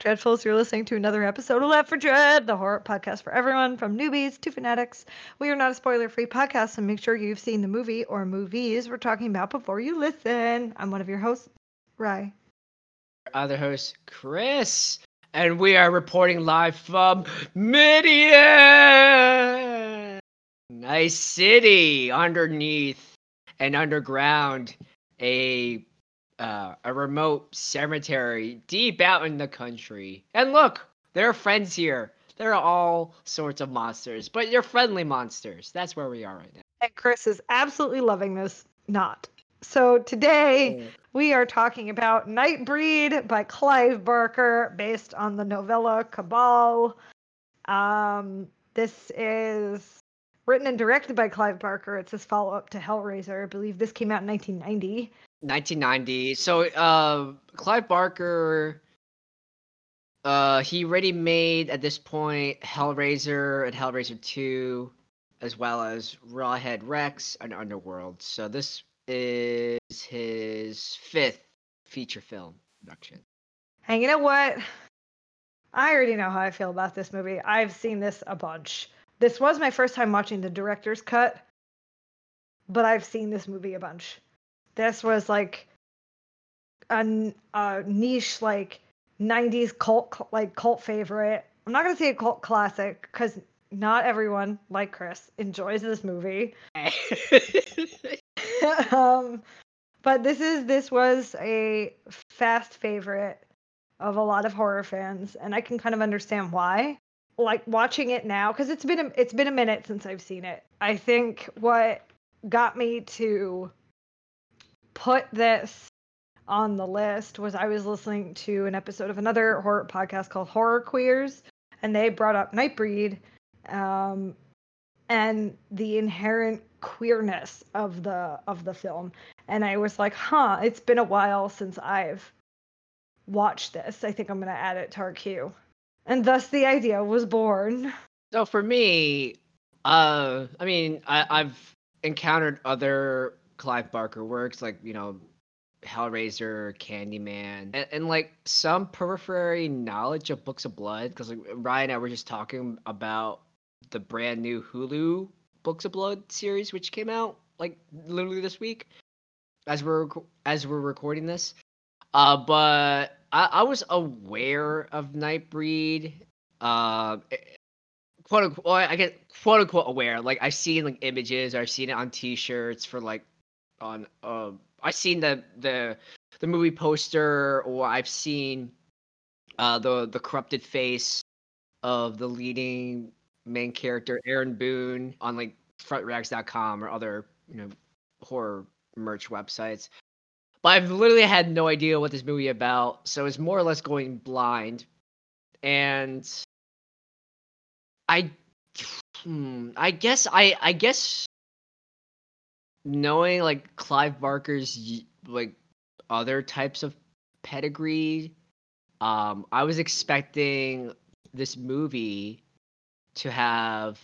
Dreadfuls. You're listening to another episode of Left for Dread, the horror podcast for everyone from newbies to fanatics. We are not a spoiler free podcast, so make sure you've seen the movie or movies we're talking about before you listen. I'm one of your hosts, Ry. Other host, Chris. And we are reporting live from Midian! Nice city underneath and underground. A uh, a remote cemetery deep out in the country. And look, there are friends here. There are all sorts of monsters, but you're friendly monsters. That's where we are right now. And Chris is absolutely loving this not. So today we are talking about Nightbreed by Clive Barker, based on the novella Cabal. Um, this is written and directed by Clive Barker. It's his follow up to Hellraiser. I believe this came out in 1990. 1990. So, uh, Clive Barker, uh, he already made at this point Hellraiser and Hellraiser 2, as well as Rawhead Rex and Underworld. So this is his fifth feature film production. And you know what? I already know how I feel about this movie. I've seen this a bunch. This was my first time watching the director's cut, but I've seen this movie a bunch. This was like a, a niche like 90s cult like cult favorite. I'm not to say a cult classic because not everyone like chris enjoys this movie. Um, but this is this was a fast favorite of a lot of horror fans and i can kind of understand why like watching it now because it's been a, it's been a minute since i've seen it i think what got me to put this on the list was I was listening to an episode of another horror podcast called Horror Queers, and they brought up Nightbreed um, and the inherent queerness of the of the film. And I was like, huh, it's been a while since I've watched this. I think I'm gonna add it to our queue. And thus the idea was born. So for me, uh I mean I, I've encountered other Clive Barker works, like you know, Hellraiser, Candyman, and, and like some periphery knowledge of Books of Blood, because like Ryan and I were just talking about the brand new Hulu Books of Blood series, which came out like literally this week, as we're as we're recording this. Uh, but I, I was aware of Nightbreed. Uh, quote unquote, I get quote unquote aware. Like I've seen like images, I've seen it on T-shirts for like on uh I've seen the the the movie poster or I've seen uh the the corrupted face of the leading main character Aaron Boone on like fright-rags.com or other, you know, horror merch websites. But I've literally had no idea what this movie about, so it's more or less going blind. And I hmm, I guess I I guess knowing like Clive Barker's like other types of pedigree, um, I was expecting this movie to have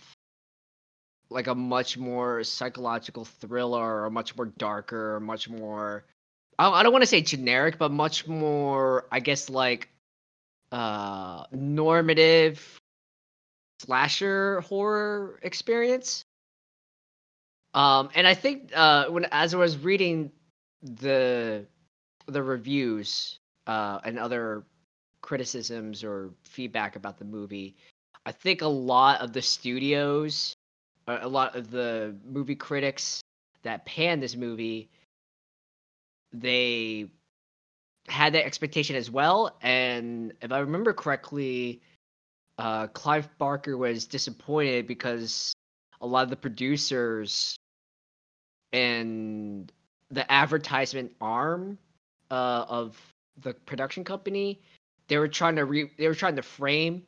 like a much more psychological thriller or much more darker, much more I don't want to say generic, but much more, I guess, like uh normative slasher horror experience. Um, and I think uh, when as I was reading the the reviews uh, and other criticisms or feedback about the movie, I think a lot of the studios, a lot of the movie critics that panned this movie, they had that expectation as well. And if I remember correctly, uh, Clive Barker was disappointed because a lot of the producers and the advertisement arm uh, of the production company, they were trying to re- they were trying to frame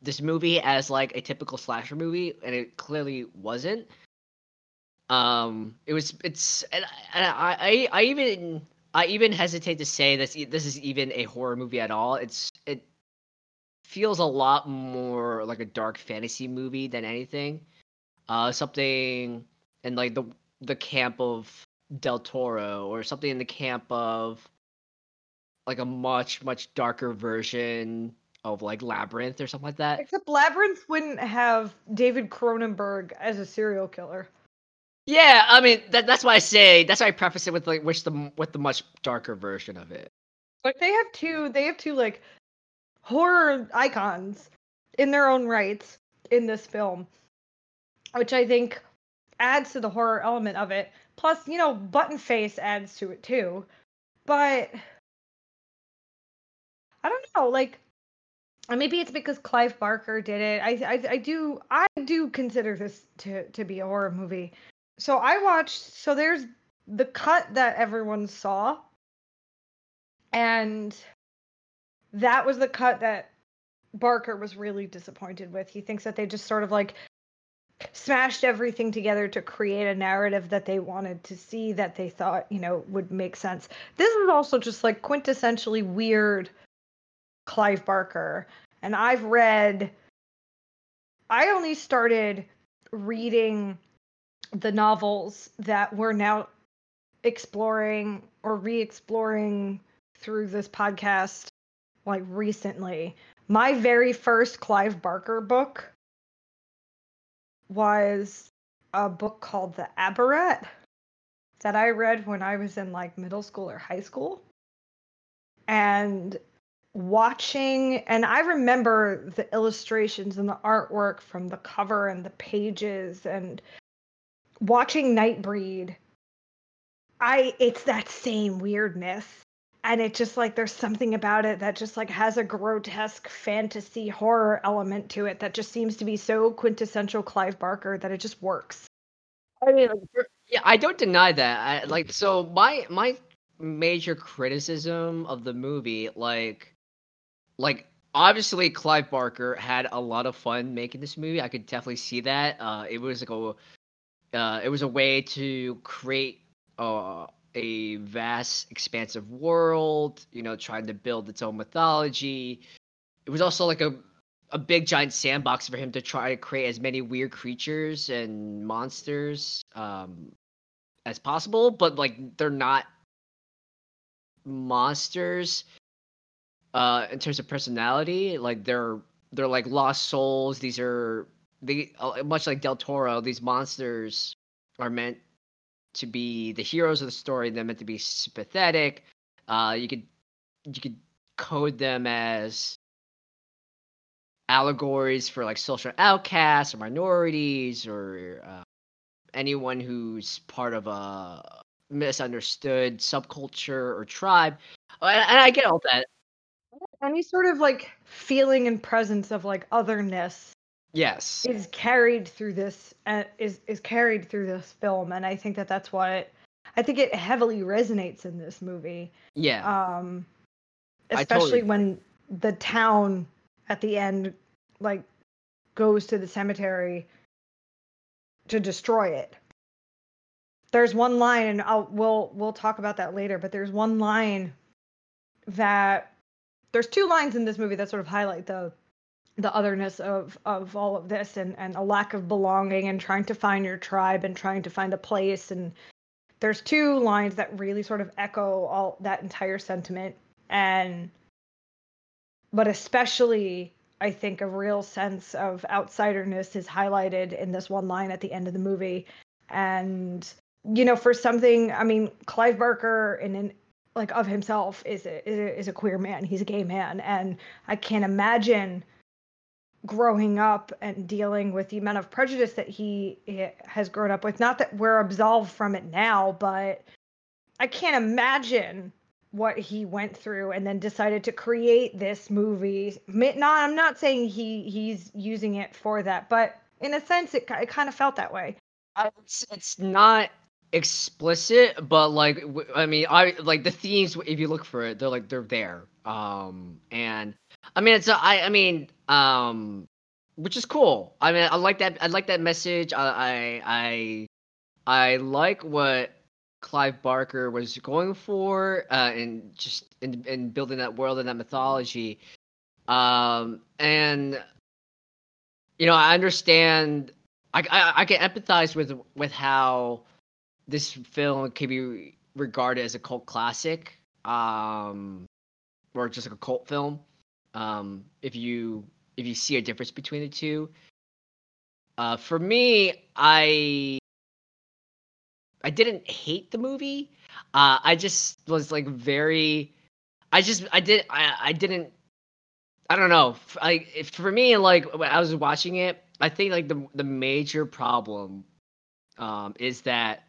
this movie as like a typical slasher movie, and it clearly wasn't. Um, it was it's and, I, I I even I even hesitate to say this this is even a horror movie at all. It's it feels a lot more like a dark fantasy movie than anything. Uh, something in like the the camp of Del Toro or something in the camp of like a much much darker version of like Labyrinth or something like that. Except Labyrinth wouldn't have David Cronenberg as a serial killer. Yeah, I mean that, that's why I say that's why I preface it with like which the with the much darker version of it. Like they have two they have two like horror icons in their own rights in this film, which I think adds to the horror element of it. Plus, you know, Button Face adds to it too. But I don't know, like maybe it's because Clive Barker did it. I, I I do I do consider this to to be a horror movie. So I watched so there's the cut that everyone saw and that was the cut that Barker was really disappointed with. He thinks that they just sort of like smashed everything together to create a narrative that they wanted to see that they thought, you know, would make sense. This is also just like quintessentially weird Clive Barker. And I've read I only started reading the novels that we're now exploring or re-exploring through this podcast like recently. My very first Clive Barker book was a book called The Abarat that I read when I was in like middle school or high school. And watching and I remember the illustrations and the artwork from the cover and the pages and watching Nightbreed. I it's that same weirdness and it just like there's something about it that just like has a grotesque fantasy horror element to it that just seems to be so quintessential Clive Barker that it just works. I mean, yeah, I don't deny that. I, like, so my my major criticism of the movie, like, like obviously Clive Barker had a lot of fun making this movie. I could definitely see that. Uh, it was like a, uh, it was a way to create uh a vast, expansive world, you know, trying to build its own mythology. It was also like a a big giant sandbox for him to try to create as many weird creatures and monsters um, as possible, but like they're not monsters uh, in terms of personality. Like they're they're like lost souls. These are they uh, much like Del Toro. These monsters are meant to be the heroes of the story. They're meant to be sympathetic. Uh, you could you could code them as allegories for like social outcasts or minorities or uh, anyone who's part of a misunderstood subculture or tribe. Uh, and, and I get all that. Any sort of like feeling and presence of like otherness Yes. is carried through this uh, is is carried through this film and i think that that's what i think it heavily resonates in this movie Yeah. um especially totally- when the town at the end like goes to the cemetery to destroy it there's one line and I'll, we'll we'll talk about that later but there's one line that there's two lines in this movie that sort of highlight the the otherness of of all of this and and a lack of belonging and trying to find your tribe and trying to find a place. And there's two lines that really sort of echo all that entire sentiment. And but especially I think a real sense of outsiderness is highlighted in this one line at the end of the movie. And you know for something I mean Clive Barker in an like of himself is a, is a is a queer man. He's a gay man. And I can't imagine growing up and dealing with the amount of prejudice that he eh, has grown up with. Not that we're absolved from it now, but I can't imagine what he went through and then decided to create this movie. Not, I'm not saying he he's using it for that, but in a sense, it, it kind of felt that way. Uh, it's it's not explicit, but like I mean, I like the themes. If you look for it, they're like they're there. Um, and I mean, it's a, I I mean, um, which is cool. I mean, I like that. I like that message. I I I, like what Clive Barker was going for, uh, and just in in building that world and that mythology. Um, and you know, I understand. I, I I can empathize with with how this film can be regarded as a cult classic. Um, or just like a cult film. Um, if you if you see a difference between the two, uh, for me, I I didn't hate the movie. Uh, I just was like very. I just I did I I didn't. I don't know. Like for me, like when I was watching it, I think like the the major problem um, is that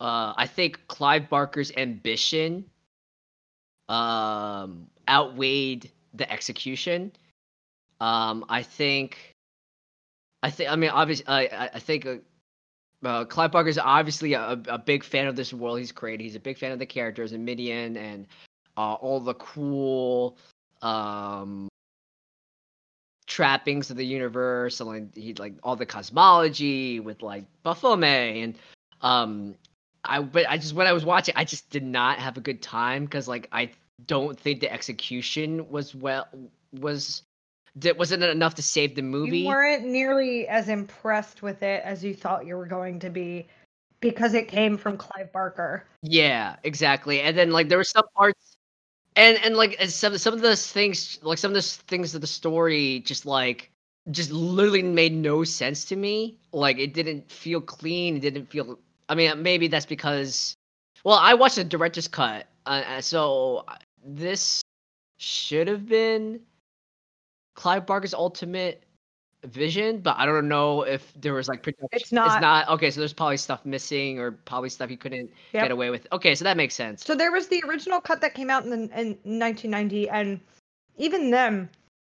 uh, I think Clive Barker's ambition um, outweighed the execution. Um, I think, I think, I mean, obviously, I, I think uh, uh, Clive Barker is obviously a, a big fan of this world he's created. He's a big fan of the characters and Midian and uh, all the cool um, trappings of the universe and like he like all the cosmology with like Baphomet and um I but I just when I was watching I just did not have a good time because like I don't think the execution was well was that wasn't enough to save the movie. You weren't nearly as impressed with it as you thought you were going to be because it came from Clive Barker. Yeah, exactly. And then like there were some parts and and like some some of those things like some of those things of the story just like just literally made no sense to me. Like it didn't feel clean. It didn't feel. I mean, maybe that's because. Well, I watched the director's cut, uh, uh so this should have been Clive Barker's ultimate vision, but I don't know if there was like production. It's not. It's not okay. So there's probably stuff missing, or probably stuff he couldn't yep. get away with. Okay, so that makes sense. So there was the original cut that came out in, the, in 1990, and even then,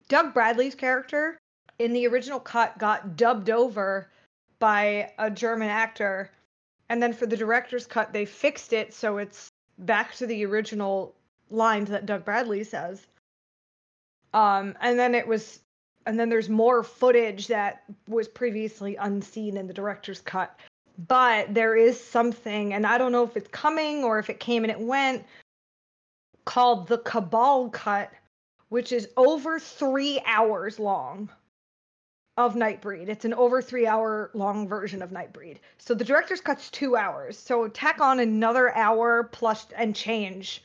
Doug Bradley's character in the original cut got dubbed over by a German actor, and then for the director's cut, they fixed it so it's back to the original lines that Doug Bradley says. Um, and then it was and then there's more footage that was previously unseen in the director's cut. But there is something and i don't know if it's coming or if it came and it went called the cabal cut which is over three hours long of nightbreed. It's an over three hour long version of nightbreed. So the director's cut's two hours. So tack on another hour plus and change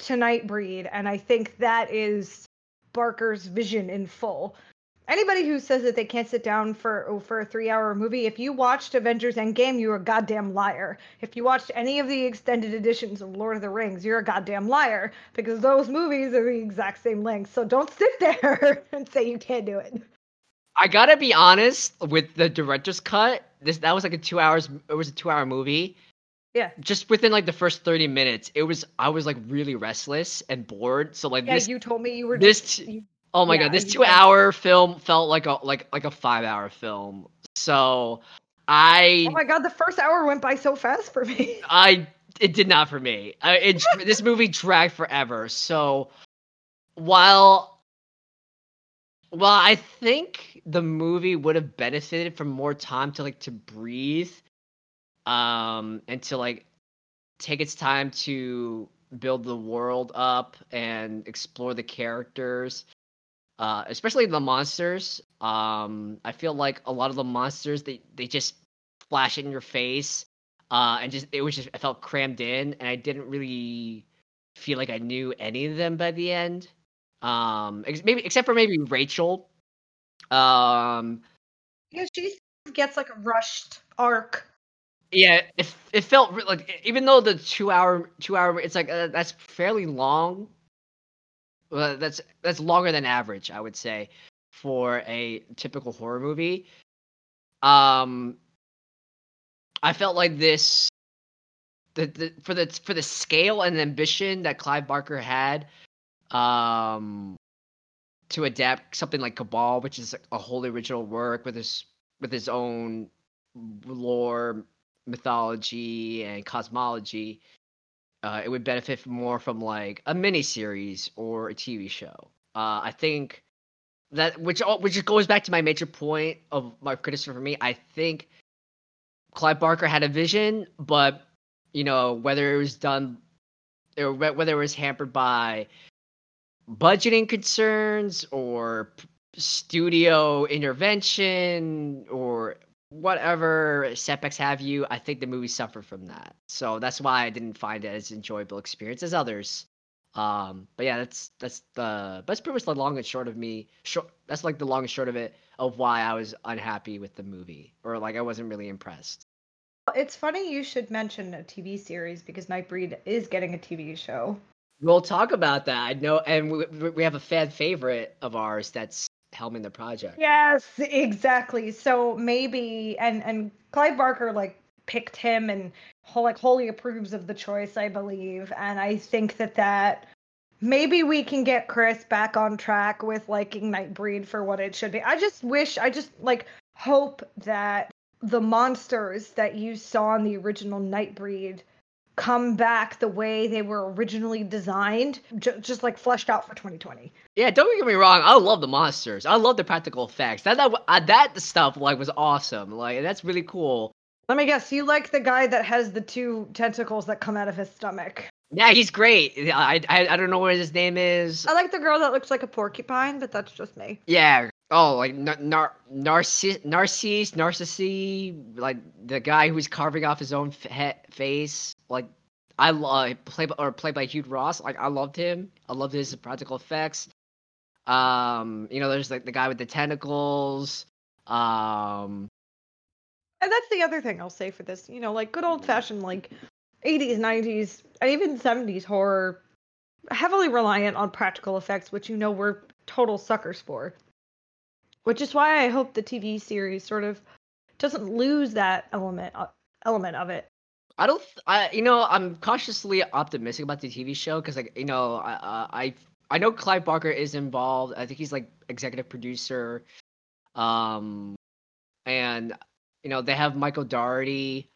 to nightbreed and i think that is barker's vision in full anybody who says that they can't sit down for oh, for a three hour movie, if you watched Avengers Endgame, you're a goddamn liar. If you watched any of the extended editions of Lord of the Rings, you're a goddamn liar because those movies are the exact same length. So don't sit there and say you can't do it. I gotta be honest with the director's cut. This that was like a two hours. It was a two hour movie. Yeah. Just within like the first 30 minutes, it was I was like really restless and bored. So like yeah, this, you told me you were this just, you, Oh my yeah, god, this two hour film felt like a like like a five hour film. So I Oh my god, the first hour went by so fast for me. I it did not for me. I, it this movie dragged forever. So while well, I think the movie would have benefited from more time to like to breathe um and to like take its time to build the world up and explore the characters uh, especially the monsters. Um, I feel like a lot of the monsters they they just flash in your face, uh, and just it was just I felt crammed in, and I didn't really feel like I knew any of them by the end. Um, ex- maybe except for maybe Rachel. Um, yeah, she gets like a rushed arc. Yeah, it it felt like even though the two hour two hour it's like uh, that's fairly long well, that's that's longer than average, I would say, for a typical horror movie. Um, I felt like this, the, the for the for the scale and ambition that Clive Barker had, um, to adapt something like Cabal, which is a wholly original work with his with his own lore, mythology, and cosmology uh, it would benefit more from like a mini series or a TV show. Uh, I think that which which goes back to my major point of my criticism for me. I think Clive Barker had a vision, but you know whether it was done or whether it was hampered by budgeting concerns or studio intervention or whatever setbacks have you, I think the movie suffered from that. So that's why I didn't find it as enjoyable experience as others. Um, but yeah, that's that's the that's pretty much the long and short of me. Short. That's like the long and short of it of why I was unhappy with the movie, or like I wasn't really impressed. It's funny you should mention a TV series because Nightbreed is getting a TV show. We'll talk about that. I know, and we, we have a fan favorite of ours that's helming the project. Yes, exactly. So maybe and and Clive Barker like picked him and like wholly approves of the choice, I believe, and I think that that maybe we can get Chris back on track with liking Nightbreed for what it should be. I just wish, I just like hope that the monsters that you saw in the original Nightbreed come back the way they were originally designed, j- just like fleshed out for 2020. Yeah, don't get me wrong. I love the monsters. I love the practical effects. That that uh, that stuff like was awesome. Like that's really cool. Let me guess. You like the guy that has the two tentacles that come out of his stomach? Yeah, he's great. I, I, I don't know what his name is. I like the girl that looks like a porcupine, but that's just me. Yeah, Oh, like nar- narciss narciss Narcisse, like the guy who's carving off his own face. Like I love play or played by Hugh Ross. Like I loved him. I loved his practical effects. Um, you know, there's like the guy with the tentacles. Um, and that's the other thing I'll say for this. You know, like good old fashioned like 80s, 90s, and even 70s horror, heavily reliant on practical effects, which you know we're total suckers for which is why I hope the TV series sort of doesn't lose that element uh, element of it. I don't. I you know I'm cautiously optimistic about the TV show because like you know I uh, I I know Clive Barker is involved. I think he's like executive producer. Um, and you know they have Michael Dougherty,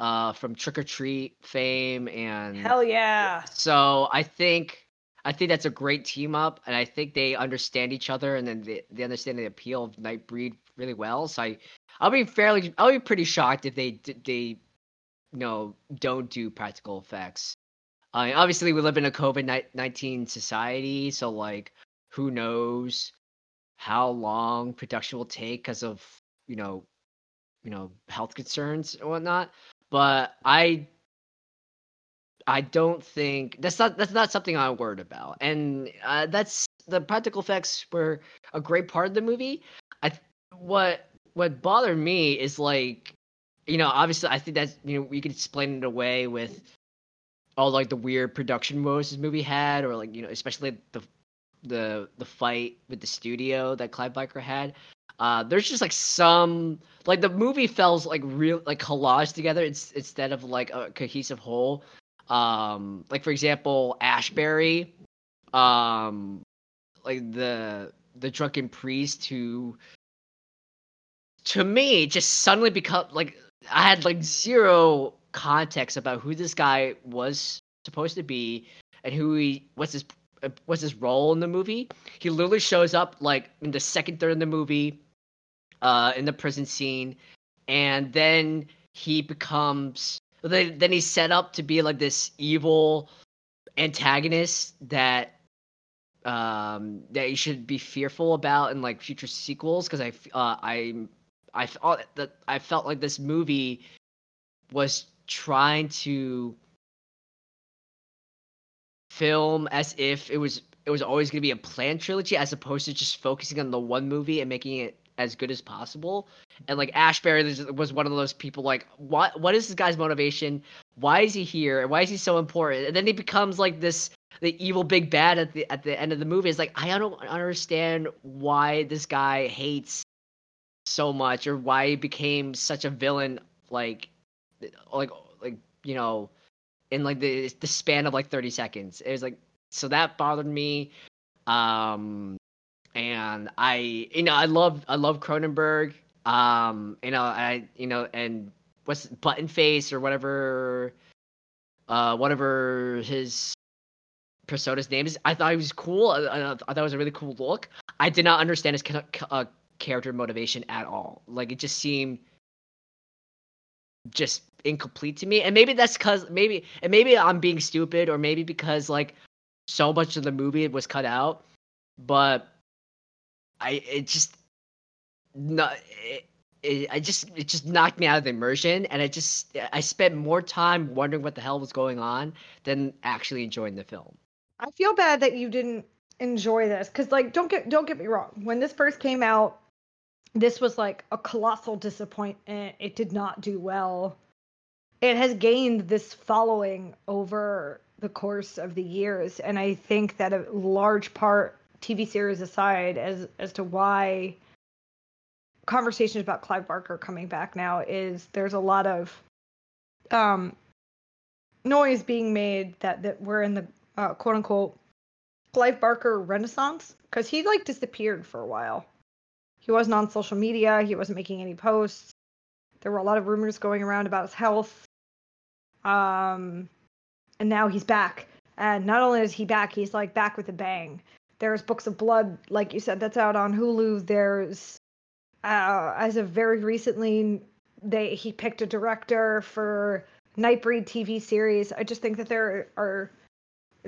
uh, from Trick 'r Treat fame, and hell yeah. So I think I think that's a great team up, and I think they understand each other, and then they, they understand the appeal of Nightbreed really well. So I, I'll be fairly, I'll be pretty shocked if they they, you know, don't do practical effects. I mean, obviously, we live in a COVID nineteen society, so like, who knows how long production will take because of you know, you know, health concerns and whatnot. But I I don't think that's not that's not something I'm worried about, and uh, that's the practical effects were a great part of the movie. I what what bothered me is like, you know, obviously I think that you know we could explain it away with all like the weird production modes this movie had, or like you know especially the the the fight with the studio that Clive Barker had. Uh, there's just like some like the movie feels like real like collage together it's, instead of like a cohesive whole um like for example Ashberry um like the the drunken priest who to me just suddenly become like i had like zero context about who this guy was supposed to be and who he what's his what's his role in the movie. He literally shows up like in the second third of the movie uh in the prison scene and then he becomes then then he's set up to be like this evil antagonist that um that you should be fearful about in like future sequels because I uh, I I thought that I felt like this movie was trying to film as if it was it was always going to be a planned trilogy as opposed to just focusing on the one movie and making it as good as possible. And like Ashberry was one of those people like what what is this guy's motivation? Why is he here? And Why is he so important? And then he becomes like this the evil big bad at the at the end of the movie. It's like I don't understand why this guy hates so much or why he became such a villain like like like you know in like the the span of like 30 seconds. It was like so that bothered me. Um and I you know I love I love Cronenberg. Um, you know I you know and what's Button Face or whatever, uh, whatever his persona's name is. I thought he was cool. I, I, thought it was a really cool look. I did not understand his uh, character motivation at all. Like it just seemed just incomplete to me. And maybe that's because maybe and maybe I'm being stupid or maybe because like so much of the movie was cut out. But I it just not it, it, I just it just knocked me out of the immersion, and I just I spent more time wondering what the hell was going on than actually enjoying the film. I feel bad that you didn't enjoy this because like don't get don't get me wrong. When this first came out this was like a colossal disappointment. It did not do well. It has gained this following over the course of the years and i think that a large part tv series aside as as to why conversations about clive barker coming back now is there's a lot of um noise being made that that we're in the uh, quote unquote Clive Barker renaissance because he like disappeared for a while. He wasn't on social media. He wasn't making any posts. There were a lot of rumors going around about his health. Um, and now he's back. And not only is he back, he's like back with a bang. There's Books of Blood, like you said, that's out on Hulu. There's, uh, as of very recently, they he picked a director for Nightbreed TV series. I just think that there are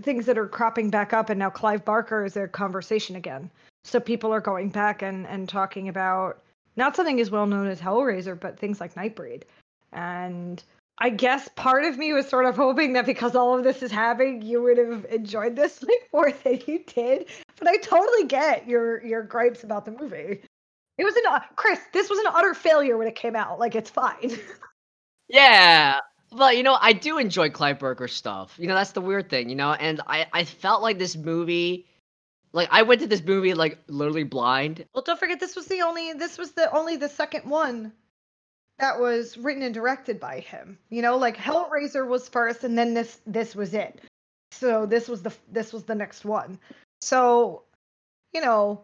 things that are cropping back up and now Clive Barker is a conversation again. So people are going back and, and talking about not something as well known as Hellraiser, but things like Nightbreed. And I guess part of me was sort of hoping that because all of this is happening, you would have enjoyed this like more than you did. But I totally get your your gripes about the movie. It was an uh, Chris. This was an utter failure when it came out. Like it's fine. yeah, but you know, I do enjoy Clive Barker stuff. You know, that's the weird thing, you know, and I I felt like this movie like I went to this movie like literally blind. Well, don't forget this was the only this was the only the second one that was written and directed by him. You know, like Hellraiser was first and then this this was it. So this was the this was the next one. So, you know,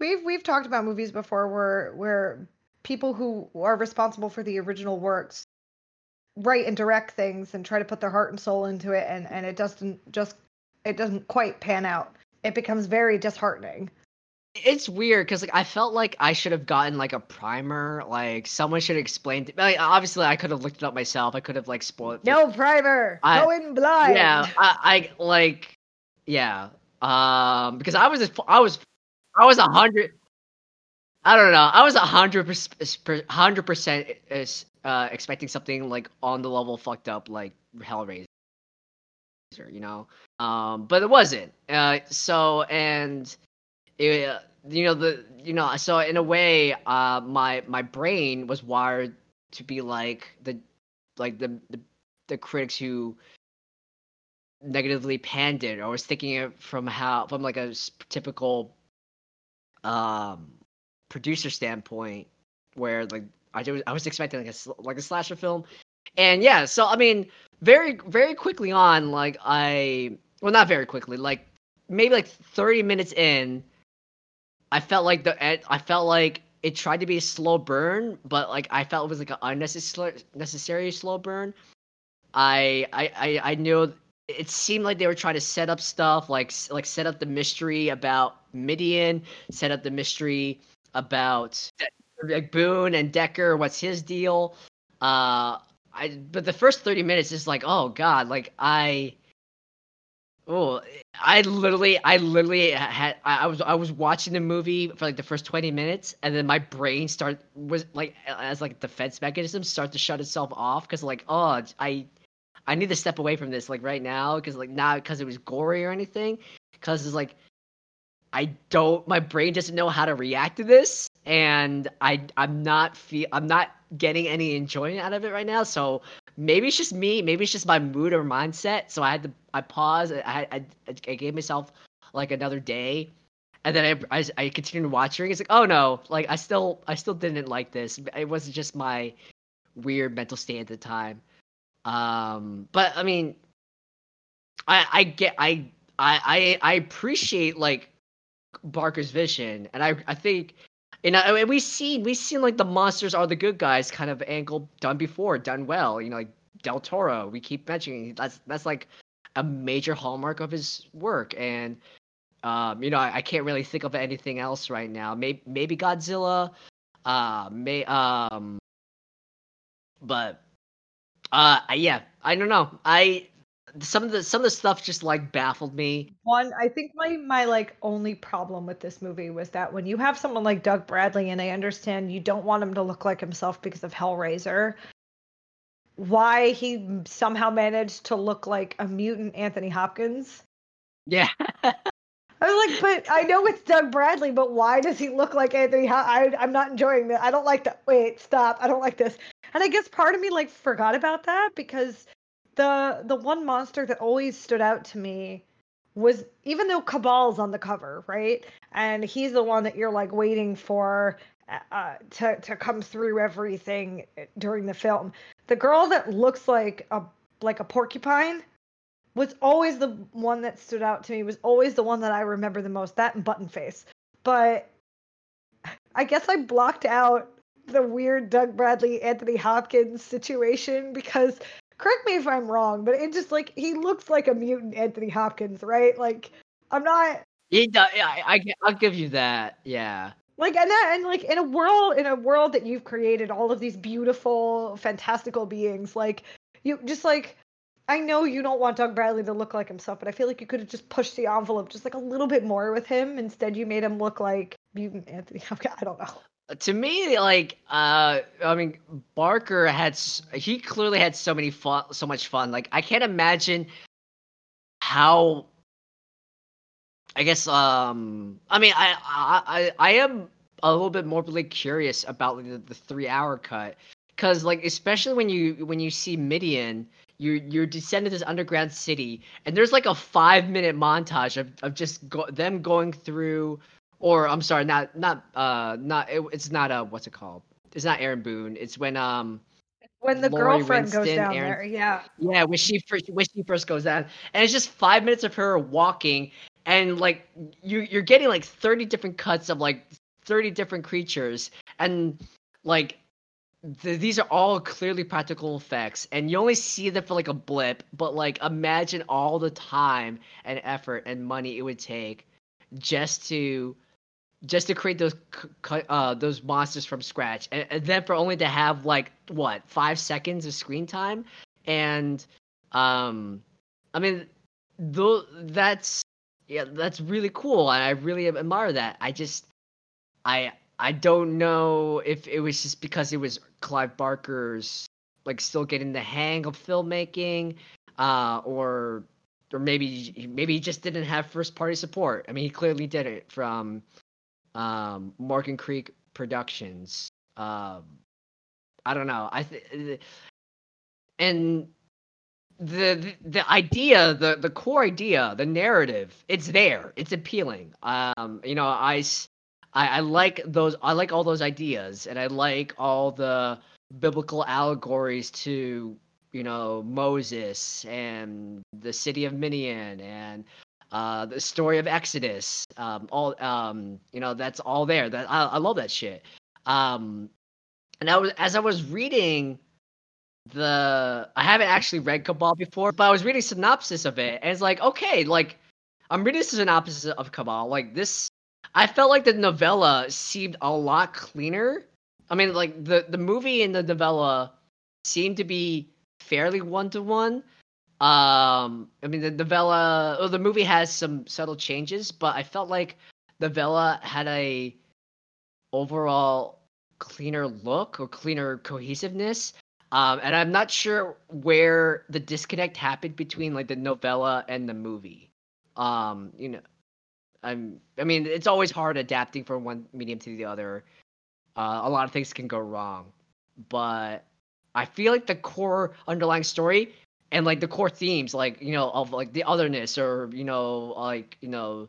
we've we've talked about movies before where where people who are responsible for the original works write and direct things and try to put their heart and soul into it and and it doesn't just it doesn't quite pan out it becomes very disheartening it's weird because like I felt like I should have gotten like a primer, like someone should explain. To, like, obviously, I could have looked it up myself. I could have like spoiled. No primer. I, Go in blind. Yeah, I, I like, yeah, um, because I was I was I was a hundred. I don't know. I was a hundred percent, hundred percent uh, expecting something like on the level fucked up like Hellraiser, you know. Um, but it wasn't. Uh, so and it, you know the you know so in a way, uh, my my brain was wired to be like the like the the, the critics who negatively panned it. Or was thinking it from how from like a typical um producer standpoint where like I was I was expecting like a like a slasher film, and yeah, so I mean, very very quickly on, like I well not very quickly, like maybe like thirty minutes in, I felt like the I felt like it tried to be a slow burn, but like I felt it was like an unnecessary necessary slow burn. I I I, I knew it seemed like they were trying to set up stuff like like set up the mystery about Midian, set up the mystery about like Boone and Decker, what's his deal? Uh, I but the first thirty minutes is like, oh god, like I, oh, I literally, I literally had, I, was, I was watching the movie for like the first twenty minutes, and then my brain start was like as like defense mechanism start to shut itself off because like, oh, I, I need to step away from this like right now because like not because it was gory or anything, because it's like I don't my brain doesn't know how to react to this and I I'm not feel I'm not getting any enjoyment out of it right now. So maybe it's just me, maybe it's just my mood or mindset. So I had to I paused, I I, I gave myself like another day and then I, I, I continued watching. It's like, oh no, like I still I still didn't like this. It wasn't just my weird mental state at the time. Um, but I mean, I I get I I I appreciate like Barker's vision, and I I think. And, I, and we've seen we've seen like the monsters are the good guys kind of angle done before, done well. You know, like Del Toro. We keep mentioning that's that's like a major hallmark of his work, and um, you know, I, I, can't really think of anything else right now. Maybe maybe Godzilla, uh, may um, but uh, yeah, I don't know. I some of the some of the stuff just like baffled me. One, I think my my like only problem with this movie was that when you have someone like Doug Bradley, and I understand you don't want him to look like himself because of Hellraiser, why he somehow managed to look like a mutant Anthony Hopkins Yeah. I was like, but I know it's Doug Bradley, but why does he look like Anthony? Ho- I, I'm not enjoying this. I don't like that. Wait, stop. I don't like this. And I guess part of me like forgot about that because the the one monster that always stood out to me was even though Cabal's on the cover, right? And he's the one that you're like waiting for uh, to to come through everything during the film. The girl that looks like a like a porcupine was always the one that stood out to me. Was always the one that I remember the most. That and Button Face. But I guess I blocked out the weird Doug Bradley Anthony Hopkins situation because correct me if I'm wrong, but it just like he looks like a mutant Anthony Hopkins, right? Like I'm not. He does. I, I I'll give you that. Yeah. Like and that and like in a world in a world that you've created all of these beautiful fantastical beings like you just like I know you don't want Doug Bradley to look like himself, but I feel like you could have just pushed the envelope just like a little bit more with him. Instead, you made him look like mutant Anthony. I don't know. To me, like, uh, I mean, Barker had he clearly had so many fun, so much fun. Like, I can't imagine how. I guess, um, I mean, I, I, I am a little bit morbidly curious about the, the three hour cut because, like, especially when you when you see Midian you you're descending this underground city and there's like a five minute montage of, of just go, them going through or i'm sorry not not uh not it, it's not a what's it called? It's not aaron boone. It's when um when the Lori girlfriend Winston, goes down Aaron, there yeah. Yeah when she first when she first goes down. And it's just five minutes of her walking and like you you're getting like 30 different cuts of like 30 different creatures. And like th- these are all clearly practical effects. And you only see them for like a blip but like imagine all the time and effort and money it would take just to just to create those uh those monsters from scratch. And, and then for only to have like what five seconds of screen time? And um i mean though that's yeah that's really cool and i really admire that. I just i I don't know if it was just because it was Clive Barker's like still getting the hang of filmmaking, uh, or or maybe maybe he just didn't have first party support. I mean, he clearly did it from um, Morgan Creek Productions. Um, I don't know. I th- and the, the the idea, the the core idea, the narrative, it's there. It's appealing. Um, you know, I I, I like those. I like all those ideas, and I like all the biblical allegories to you know Moses and the city of Midian and uh, the story of Exodus. Um, all um, you know, that's all there. That I, I love that shit. Um, and I was as I was reading the, I haven't actually read Cabal before, but I was reading synopsis of it, and it's like, okay, like I'm reading the synopsis of Cabal. Like this I felt like the novella seemed a lot cleaner. I mean, like the the movie and the novella seemed to be fairly one to one. Um, I mean, the novella, or the movie has some subtle changes, but I felt like the novella had a overall cleaner look or cleaner cohesiveness. Um, and I'm not sure where the disconnect happened between like the novella and the movie. Um, you know, I'm. I mean, it's always hard adapting from one medium to the other. Uh, a lot of things can go wrong, but I feel like the core underlying story and like the core themes, like you know, of like the otherness or you know, like you know,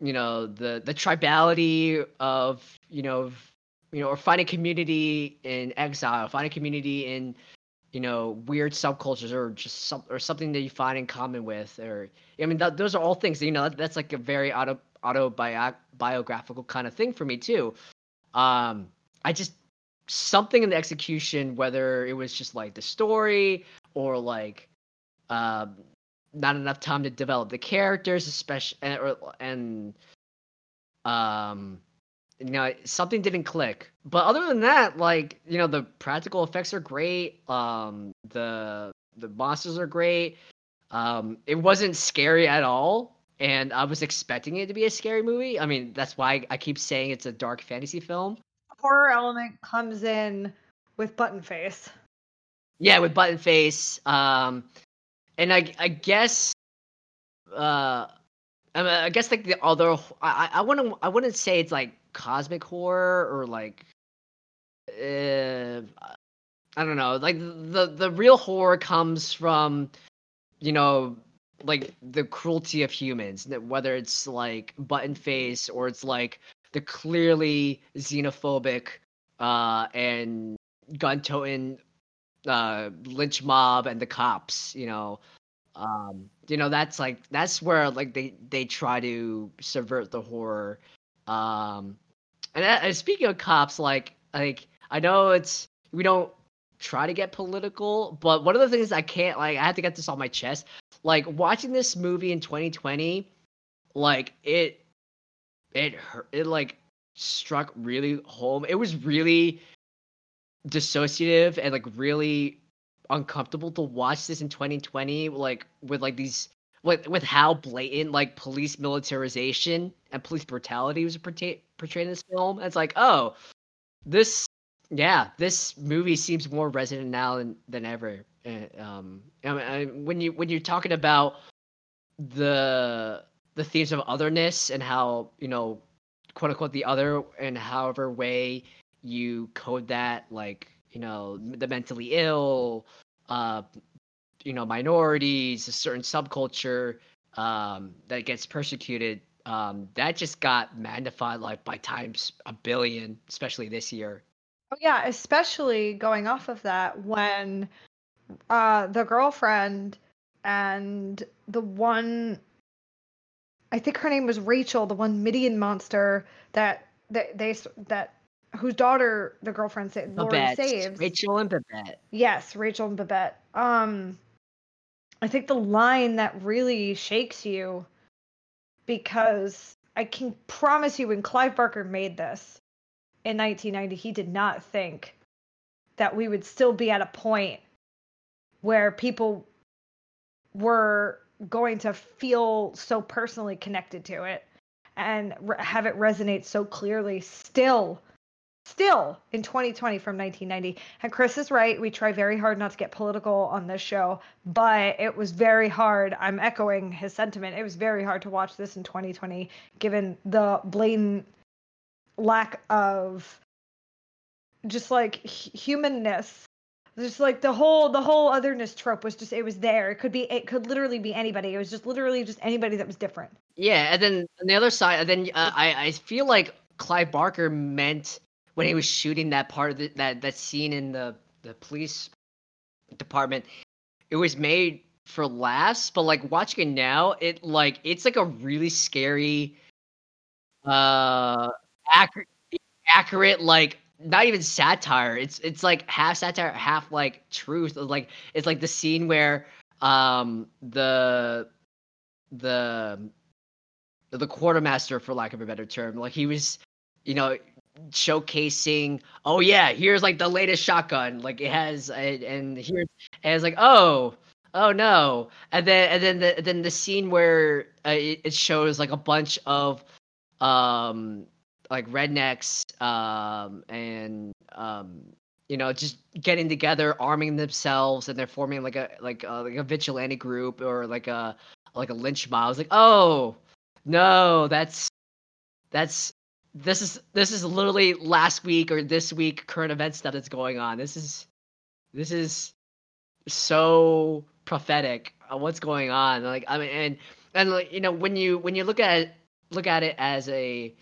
you know, the the tribality of you know, you know, or finding community in exile, finding community in you know weird subcultures or just some or something that you find in common with or i mean that, those are all things you know that, that's like a very auto autobiographical kind of thing for me too. Um i just something in the execution whether it was just like the story or like um not enough time to develop the characters especially and, or, and um you know something didn't click. But other than that like you know the practical effects are great um the the monsters are great. Um it wasn't scary at all and i was expecting it to be a scary movie. I mean that's why i keep saying it's a dark fantasy film. Horror element comes in with button face yeah with button face um and i i guess uh I, I guess like the other I I wouldn't I wouldn't say it's like cosmic horror or like uh, I don't know like the the real horror comes from you know like the cruelty of humans whether it's like button face or it's like the clearly xenophobic uh and gun toting uh lynch mob and the cops you know um you know that's like that's where like they they try to subvert the horror. Um and, and speaking of cops like like i know it's we don't try to get political but one of the things i can't like i have to get this on my chest. Like watching this movie in 2020 like it it it like struck really home. It was really dissociative and like really uncomfortable to watch this in 2020 like with like these with with how blatant like police militarization and police brutality was portrayed portrayed in this film. It's like oh this yeah this movie seems more resonant now than than ever. Um I mean, when you when you're talking about the the themes of otherness and how you know quote unquote the other and however way you code that like you know the mentally ill uh you know minorities a certain subculture um that gets persecuted um that just got magnified like by times a billion especially this year. Oh yeah especially going off of that when uh the girlfriend and the one I think her name was Rachel, the one Midian monster that that they that whose daughter the girlfriend sa- Lori saves. Rachel and Babette. Yes, Rachel and Babette. Um, I think the line that really shakes you because I can promise you when Clive Barker made this in 1990, he did not think that we would still be at a point where people were going to feel so personally connected to it and have it resonate so clearly still still in 2020 from 1990 and chris is right. We try very hard not to get political on this show but it was very hard. I'm echoing his sentiment. It was very hard to watch this in 2020 given the blatant lack of just like humanness. Just like the whole the whole otherness trope was just it was there. It could be it could literally be anybody. It was just literally just anybody that was different. Yeah and then on the other side and then uh, i i feel like clive barker meant when he was shooting that part of the, that that scene in the the police department, it was made for laughs, but like watching it now, it like it's like a really scary, uh, accurate, accurate like not even satire. It's it's like half satire, half like truth. Like it's like the scene where um the the the quartermaster, for lack of a better term, like he was, you know, showcasing oh yeah here's like the latest shotgun. Like it has and here's and it's like oh oh no. And then and then the then the scene where uh, it, shows like a bunch of um like rednecks um and um you know just getting together arming themselves and they're forming like a like a, like a vigilante group or like a like a lynch mob. I was like oh no that's that's this is this is literally last week or this week current events that is going on. This is this is so prophetic of what's going on. Like I mean, and and like you know when you when you look at look at it as a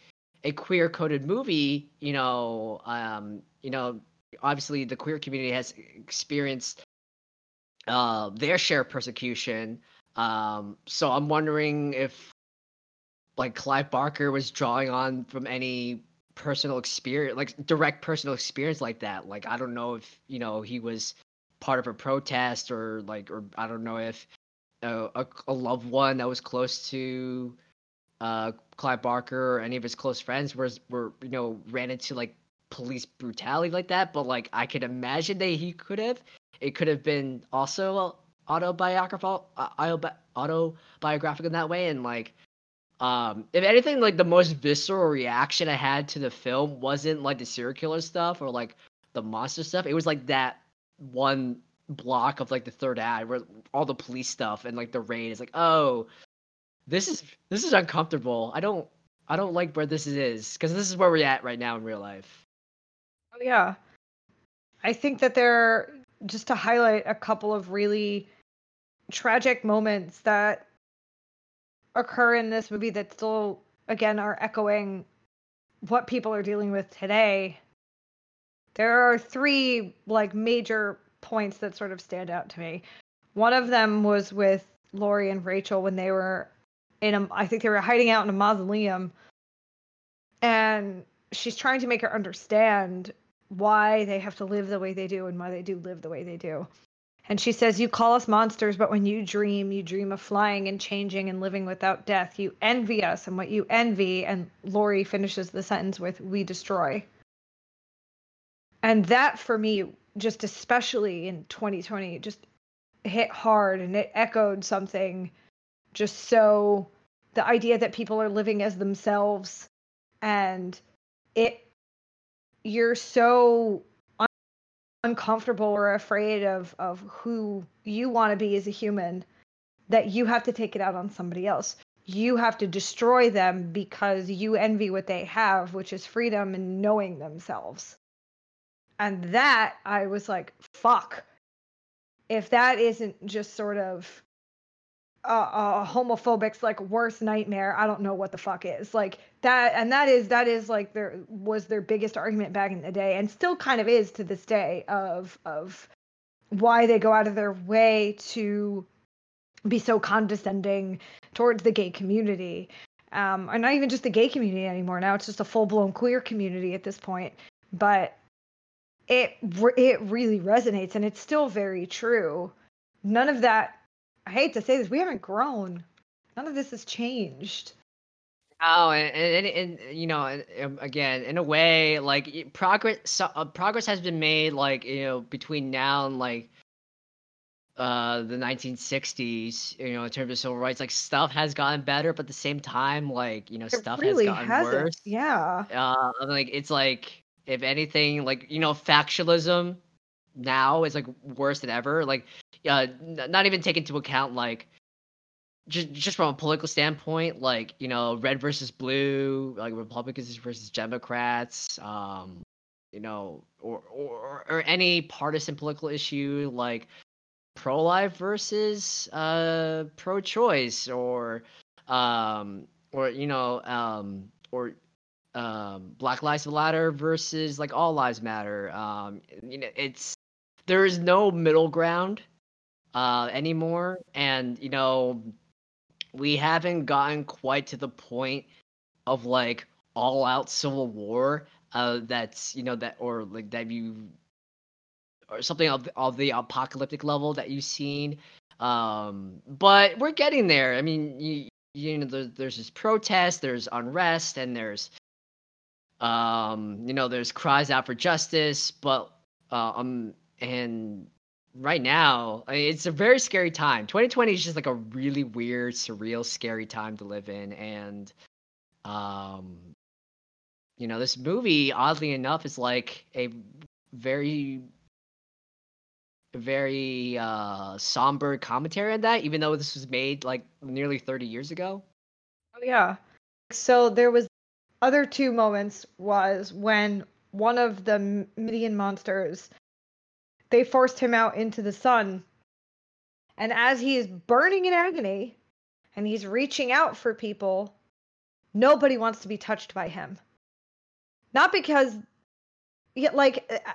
a queer coded movie, you know, um, you know, obviously the queer community has experienced uh their share of persecution. Um, so I'm wondering if like Clive Barker was drawing on from any personal experience, like direct personal experience like that. Like I don't know if you know he was part of a protest or like or I don't know if uh, a, a loved one that was close to uh, Clive Barker or any of his close friends was were you know ran into like police brutality like that. But like I could imagine that he could have. It could have been also autobiographical, uh, autobiographical in that way, and like um, if anything, like the most visceral reaction I had to the film wasn't like the serial killer stuff or like the monster stuff. It was like that one block of like the third act where all the police stuff and like the raid is like, oh, this is this is uncomfortable. I don't I don't like where this is because this is where we're at right now in real life. Oh yeah. I think that there just to highlight a couple of really tragic moments that occur in this movie that still again are echoing what people are dealing with today. There are three like major points that sort of stand out to me. One of them was with Lori and Rachel when they were in a I think they were hiding out in a mausoleum and she's trying to make her understand why they have to live the way they do and why they do live the way they do. And she says, You call us monsters, but when you dream, you dream of flying and changing and living without death. You envy us, and what you envy, and Lori finishes the sentence with, We destroy. And that for me, just especially in 2020, just hit hard and it echoed something just so the idea that people are living as themselves and it you're so uncomfortable or afraid of of who you want to be as a human that you have to take it out on somebody else. You have to destroy them because you envy what they have which is freedom and knowing themselves. And that i was like fuck. If that isn't just sort of a, a homophobic's like worst nightmare. I don't know what the fuck is. Like that and that is that is like their was their biggest argument back in the day and still kind of is to this day of of why they go out of their way to be so condescending towards the gay community. Um and not even just the gay community anymore. Now it's just a full-blown queer community at this point. But it it really resonates and it's still very true. None of that I hate to say this, we haven't grown. None of this has changed. Oh, and, and, and you know, um, again, in a way, like progress, so, uh, progress has been made, like you know, between now and like uh the 1960s. You know, in terms of civil rights, like stuff has gotten better, but at the same time, like you know, It stuff really has gotten hasn't. worse. Yeah. Uh, like it's like if anything, like you know, factualism now is like worse than ever. Like, uh, not even take into account like just just from a political standpoint, like you know, red versus blue, like Republicans versus Democrats, um, you know, or or or any partisan political issue like pro-life versus uh pro-choice or um or you know um or um black lives matter versus like all lives matter um you know it's there is no middle ground uh anymore. And you know we haven't gotten quite to the point of like all out civil war uh that's you know that or like that you or something of, of the apocalyptic level that you've seen. Um but we're getting there. I mean you, you know there's, there's this protest there's unrest and there's um you know there's cries out for justice but uh, um and right now I mean, it's a very scary time 2020 is just like a really weird surreal scary time to live in and um you know this movie oddly enough is like a very very uh somber commentary on that even though this was made like nearly 30 years ago Oh yeah. So there was other two moments was when one of the Midian monsters they forced him out into the sun. And as he is burning in agony and he's reaching out for people, nobody wants to be touched by him. Not because like uh,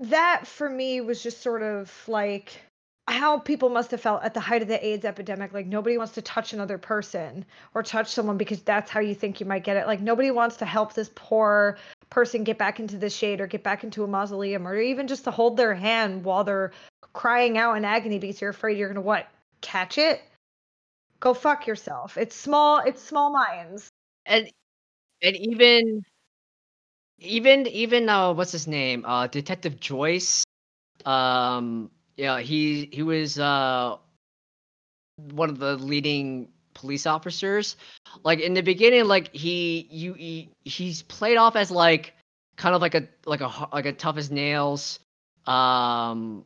that for me was just sort of like how people must have felt at the height of the AIDS epidemic. Like nobody wants to touch another person or touch someone because that's how you think you might get it. Like nobody wants to help this poor person get back into the shade or get back into a mausoleum or even just to hold their hand while they're crying out in agony because you're afraid you're gonna what catch it. Go fuck yourself. It's small. It's small minds. and and even even even uh what's his name uh detective joyce um yeah he he was uh one of the leading police officers. Like in the beginning like he you he, he's played off as like kind of like a like a like a tough as nails um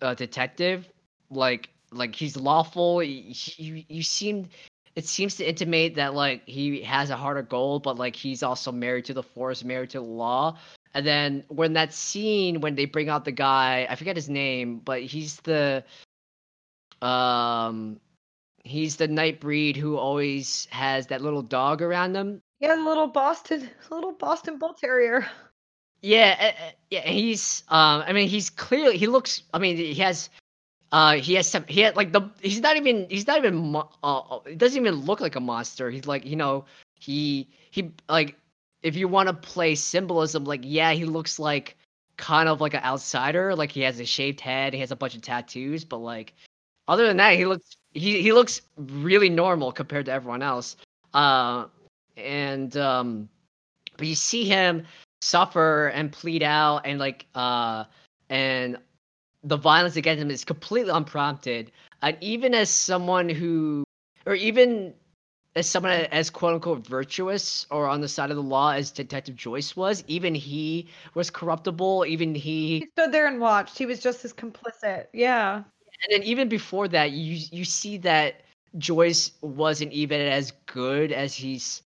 uh, detective. Like like he's lawful. He, he, you seem it seems to intimate that like he has a heart of gold, but like he's also married to the force, married to the law. And then when that scene when they bring out the guy, I forget his name, but he's the um he's the Nightbreed who always has that little dog around him. Yeah, the little Boston, little Boston Bull Terrier. Yeah, uh, yeah, he's um I mean he's clearly he looks I mean he has uh he has some he had like the he's not even he's not even uh, uh he doesn't even look like a monster. He's like, you know, he he like if you want to play symbolism like yeah, he looks like kind of like an outsider, like he has a shaved head, he has a bunch of tattoos, but like other than that, he looks he he looks really normal compared to everyone else. Uh and um but you see him suffer and plead out and like uh and the violence against him is completely unprompted. And even as someone who or even as someone as quote unquote virtuous or on the side of the law as detective joyce was even he was corruptible even he, he stood there and watched. He was just as complicit. Yeah and then even before that you you see that joyce wasn't even as good as he's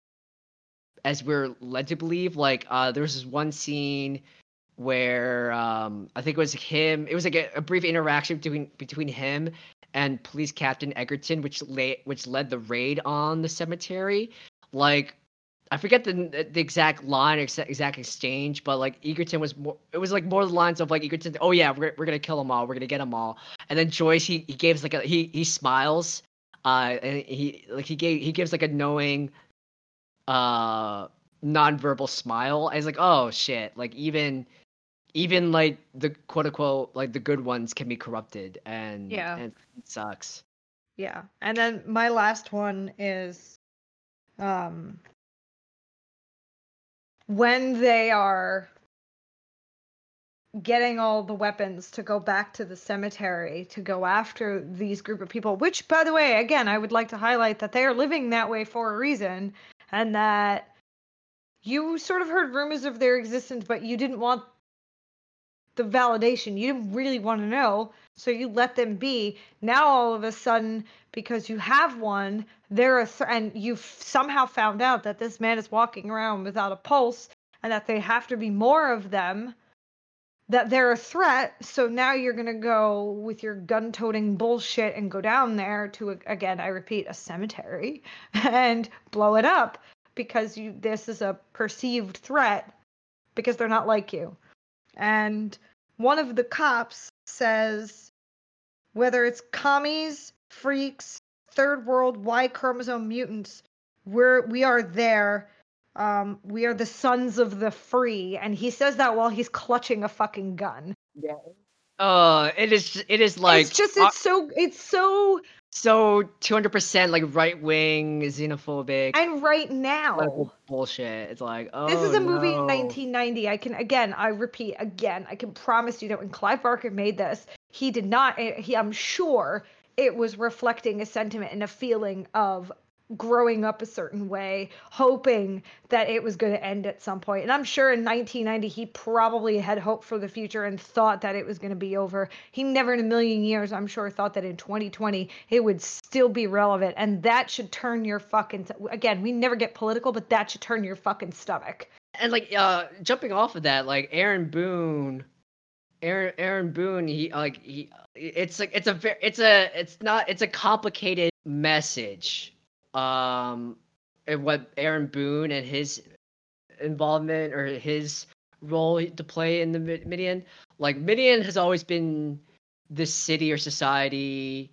as we're led to believe. Like, uh, there was this one scene where um, I think it was him. It was like a, a, brief interaction between between him and Police Captain Egerton, which lay, which led the raid on the cemetery. Like, I forget the the exact line, exact, exact exchange, but like Egerton was more. It was like more the lines of like Egerton. Oh yeah, we're we're gonna kill them all. We're gonna get them all. And then Joyce, he he gives like a he he smiles. Uh, and he like he gave he gives like a knowing uh nonverbal smile. I was like, oh shit, like even even like the quote unquote like the good ones can be corrupted and yeah and it sucks. Yeah. And then my last one is um when they are getting all the weapons to go back to the cemetery to go after these group of people which by the way again i would like to highlight that they are living that way for a reason and that you sort of heard rumors of their existence, but you didn't want the validation. You didn't really want to know, so you let them be. Now all of a sudden, because you have one, they're a th- and you've somehow found out that this man is walking around without a pulse, and that they have to be more of them. That they're a threat, so now you're gonna go with your gun-toting bullshit and go down there to again, I repeat, a cemetery and blow it up because you this is a perceived threat because they're not like you. And one of the cops says whether it's commies, freaks, third world Y chromosome mutants, we're we are there. Um, we are the sons of the free, and he says that while he's clutching a fucking gun. Yeah. Uh, it is. It is like it's just. It's so. It's so so 200% like right wing xenophobic and right now bullshit it's like oh this is a no. movie in 1990 i can again i repeat again i can promise you that when clive barker made this he did not eh, he i'm sure it was reflecting a sentiment and a feeling of growing up a certain way, hoping that it was going to end at some point. And I'm sure in 1990 he probably had hope for the future and thought that it was going to be over. He never in a million years, I'm sure, thought that in 2020 it would still be relevant. And that should turn your fucking again, we never get political, but that should turn your fucking stomach. And like uh jumping off of that, like Aaron Boone Aaron Aaron Boone, he like he it's like it's a it's a it's not it's a complicated message um, and what Aaron Boone and his involvement or his role to play in the Midian. Like Midian has always been this city or society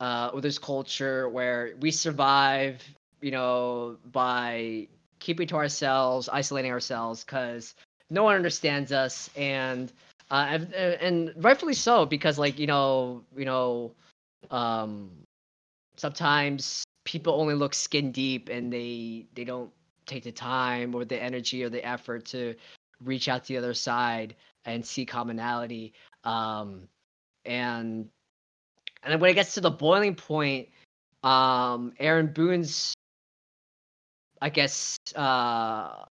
uh, or this culture where we survive, you know, by keeping to ourselves, isolating ourselves, because no one understands us, and uh, and, and rightfully so, because like you know, you know, um, sometimes people only look skin deep and they they don't take the time or the energy or the effort to reach out to the other side and see commonality. Um and and then when it gets to the boiling point um aaron boone's i guess uh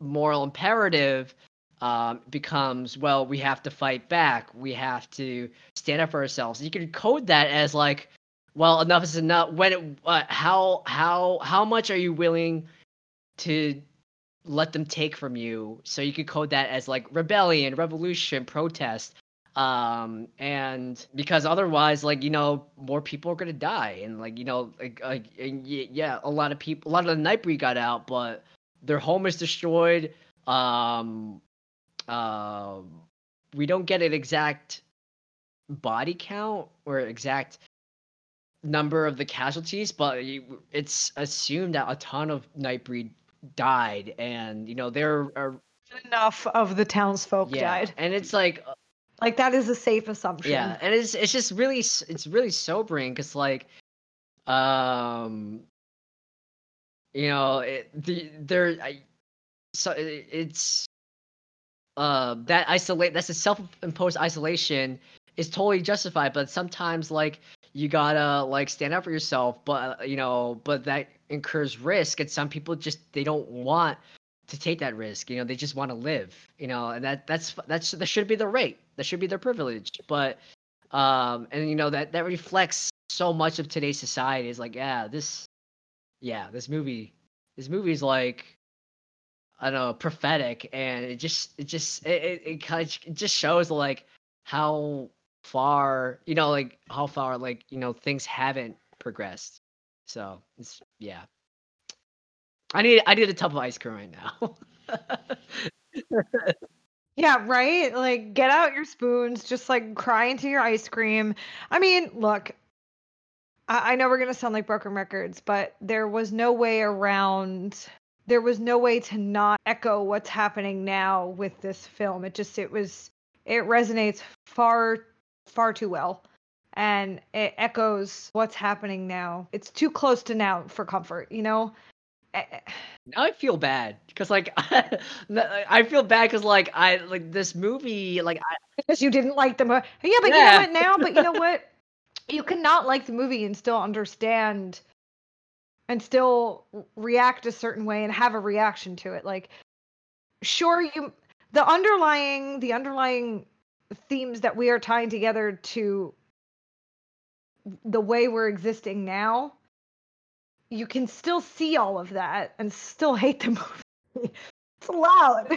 moral imperative um, becomes well we have to fight back. We have to stand up for ourselves. You can code that as like well, enough is enough. When it, uh, how how how much are you willing to let them take from you? So you could code that as like rebellion, revolution, protest. Um, and because otherwise, like you know, more people are gonna die, and like you know, like, like yeah, a lot of people, a lot of the Nightbreed got out, but their home is destroyed. Um, uh, we don't get an exact body count or exact number of the casualties, but it's assumed that a ton of Nightbreed died, and you know there are enough of the townsfolk yeah, died, and it's like like that is a safe assumption. Yeah, and it's it's just really it's really sobering because like, um, you know, it, the there, I, so it, it's uh that isolate that's a self-imposed isolation is totally justified, but sometimes like you gotta like stand up for yourself, but uh, you know, but that incurs risk, and some people just they don't want to take that risk. You know, they just want to live. You know, and that that's that's that should be the rate. That should be their privilege. But um, and you know that that reflects so much of today's society. Is like, yeah, this, yeah, this movie, this movie is like I don't know, prophetic, and it just it just it it, it kind of it just shows like how far you know like how far like you know things haven't progressed. So it's yeah. I need I need a tub of ice cream right now. yeah, right? Like get out your spoons, just like cry into your ice cream. I mean, look, I, I know we're gonna sound like broken records, but there was no way around there was no way to not echo what's happening now with this film. It just it was it resonates far far too well and it echoes what's happening now. It's too close to now for comfort, you know? now I feel bad because like I feel bad because like I like this movie like I, because you didn't like the movie. Yeah, but yeah. you know what now? But you know what? You cannot like the movie and still understand and still react a certain way and have a reaction to it. Like, sure, you the underlying the underlying themes that we are tying together to the way we're existing now, you can still see all of that and still hate the movie. it's loud.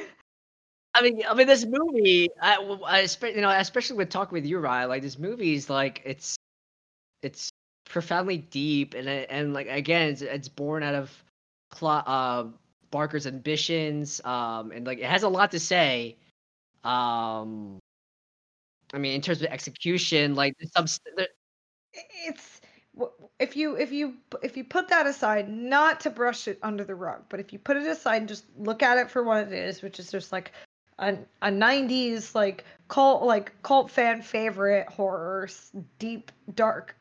I mean, I mean, this movie, I, I, you know, especially with talking with you, Ryan, like this movie is like it's, it's profoundly deep and and like again it's, it's born out of uh, Barker's ambitions um and like it has a lot to say um I mean in terms of execution like some it's if you if you if you put that aside not to brush it under the rug but if you put it aside and just look at it for what it is which is just like a, a 90s like cult like cult fan favorite horror deep dark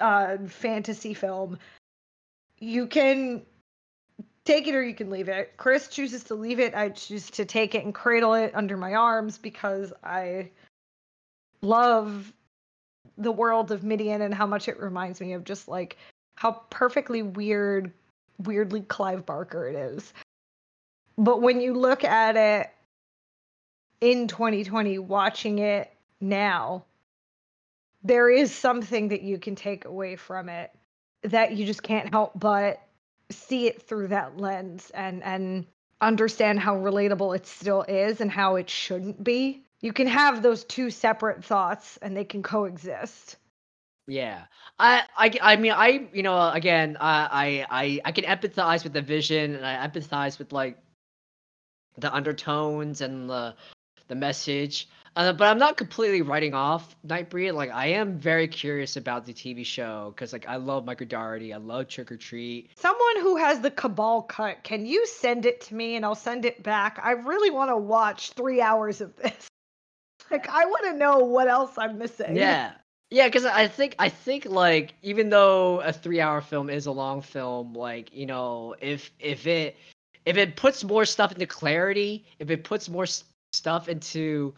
uh, fantasy film. You can take it or you can leave it. Chris chooses to leave it. I choose to take it and cradle it under my arms because I love the world of Midian and how much it reminds me of just like how perfectly weird, weirdly Clive Barker it is. But when you look at it in 2020, watching it now, there is something that you can take away from it that you just can't help but see it through that lens and and understand how relatable it still is and how it shouldn't be. You can have those two separate thoughts and they can coexist. Yeah. I I I mean I you know again I I I can empathize with the vision and I empathize with like the undertones and the the message. Uh, but I'm not completely writing off Nightbreed. Like I am very curious about the TV show because like I love Michael Dougherty. I love Trick 'r Treat. Someone who has the Cabal cut, can you send it to me and I'll send it back? I really want to watch three hours of this. Like I want to know what else I'm missing. Yeah. Yeah, because I think I think like even though a three-hour film is a long film, like you know, if if it if it puts more stuff into clarity, if it puts more stuff into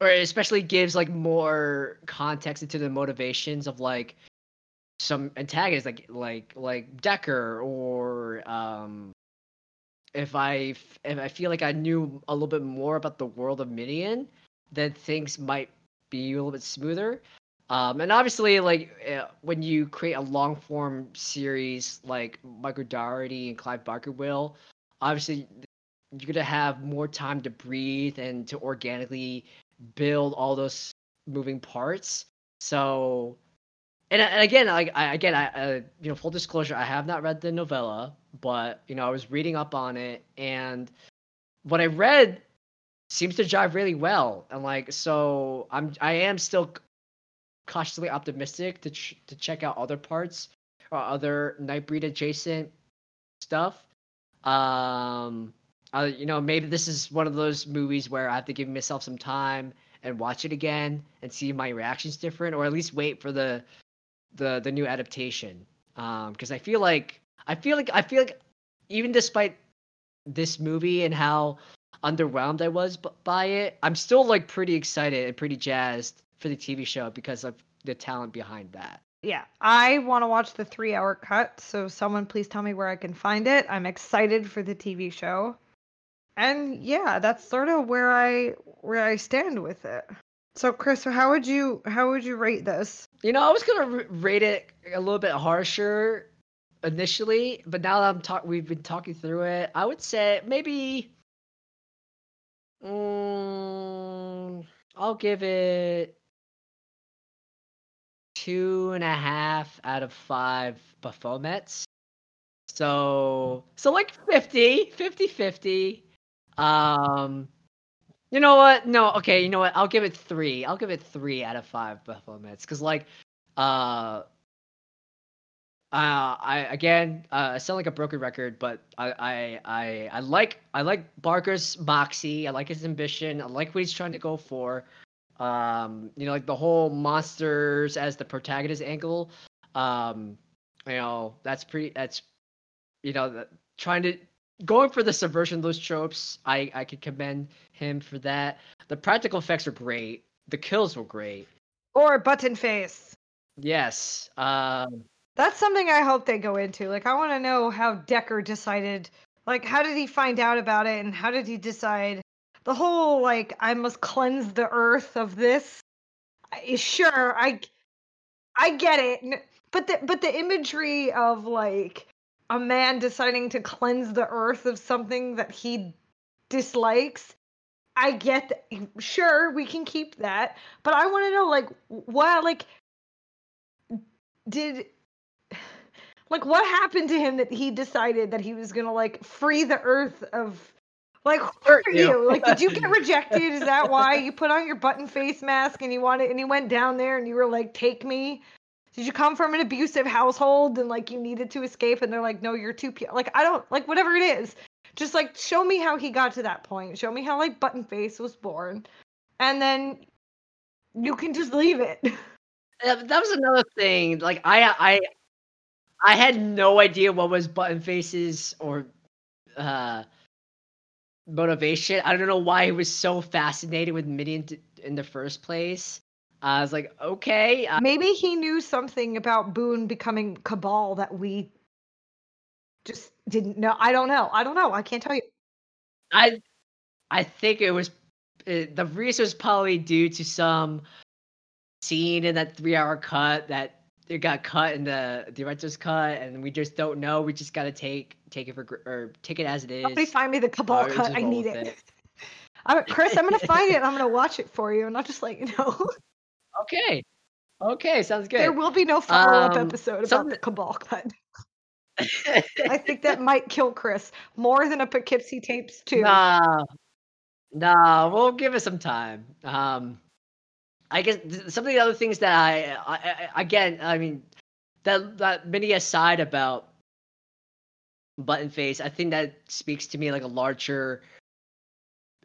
or especially gives like more context into the motivations of like some antagonists like like like Decker or um if I if I feel like I knew a little bit more about the world of Midian, then things might be a little bit smoother. Um, and obviously, like uh, when you create a long form series like Michael Dougherty and Clive Barker will, obviously you're gonna have more time to breathe and to organically build all those moving parts. So, and, and again, like I, again, I uh, you know, full disclosure, I have not read the novella, but you know, I was reading up on it, and what I read seems to jive really well, and like so, I'm I am still cautiously optimistic to ch- to check out other parts or other Nightbreed adjacent stuff. Um, uh, you know, maybe this is one of those movies where I have to give myself some time and watch it again and see if my reactions different, or at least wait for the the the new adaptation. Um, because I feel like I feel like I feel like even despite this movie and how underwhelmed I was by it, I'm still like pretty excited and pretty jazzed for the TV show because of the talent behind that. Yeah, I want to watch the three hour cut, so someone please tell me where I can find it. I'm excited for the TV show. And yeah, that's sort of where I where I stand with it. So Chris, how would you how would you rate this? You know, I was gonna rate it a little bit harsher initially, but now that I'm talk we've been talking through it, I would say maybe. Um, I'll give it two and a half out of five Baphomets. So, so like 50, 50, 50. Um, you know what? No, okay. You know what? I'll give it three. I'll give it three out of five Baphomets because, like, uh, uh, I again, uh, I sound like a broken record, but I, I, I, I like, I like Barker's moxie. I like his ambition. I like what he's trying to go for. Um, you know, like the whole monsters as the protagonist angle. Um, you know, that's pretty. That's, you know, trying to going for the subversion of those tropes, I I could commend him for that. The practical effects are great. The kills were great. Or button face. Yes. Um That's something I hope they go into. Like I want to know how Decker decided like how did he find out about it and how did he decide the whole like I must cleanse the earth of this eh, sure I I get it but the but the imagery of like a man deciding to cleanse the earth of something that he dislikes i get that. Eh, sure we can keep that but i want to know like what like did like what happened to him that he decided that he was gonna like free the earth of like who are you? Like did you get rejected? Is that why you put on your button face mask and you wanted and you went down there and you were like, take me? did you come from an abusive household and like you needed to escape and they're like no you're too pure. Like i don't like whatever it is. Just like show me how he got to that point. Show me how like button face was born. And then you can just leave it. That was another thing. Like i i i had no idea what was button faces or uh motivation i don't know why he was so fascinated with midian in the first place I was like, okay. Uh Maybe he knew something about Boone becoming Cabal that we just didn't know. I don't know. I don't know. I can't tell you. I I think it was it, uh, the reason was probably due to some scene in that three-hour cut that it got cut in the director's cut, and we just don't know. We just got to take take it for or take it as it is. Please find me the Cabal cut. I need it. it. I'm, Chris, I'm gonna find it. I'm gonna watch it for you, and I'll just let you know. Okay. Okay, sounds good. There will be no follow up um, episode about the Cabal cut. I think that might kill Chris more than a Poughkeepsie tapes too. Nah, nah, we'll give it some time. Um, I guess some of the other things that I, I, I again, I mean, that that mini aside about button face, I think that speaks to me like a larger